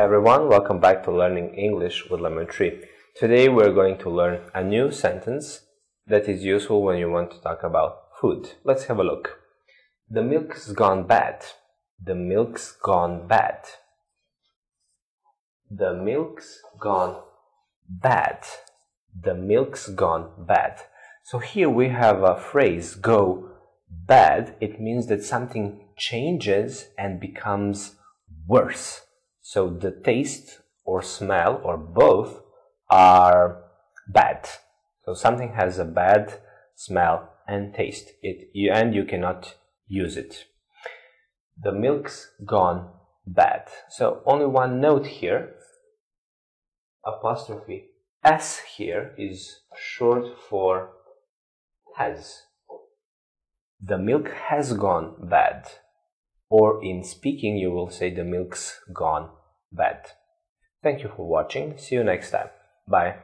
everyone, welcome back to Learning English with Lemon Tree. Today we're going to learn a new sentence that is useful when you want to talk about food. Let's have a look. The milk's gone bad. The milk's gone bad. The milk's gone bad. The milk's gone bad. So here we have a phrase go bad. It means that something changes and becomes worse. So the taste or smell or both are bad. So something has a bad smell and taste. It you, and you cannot use it. The milk's gone bad. So only one note here. Apostrophe S here is short for has. The milk has gone bad or in speaking you will say the milk's gone bad. Thank you for watching. See you next time. Bye.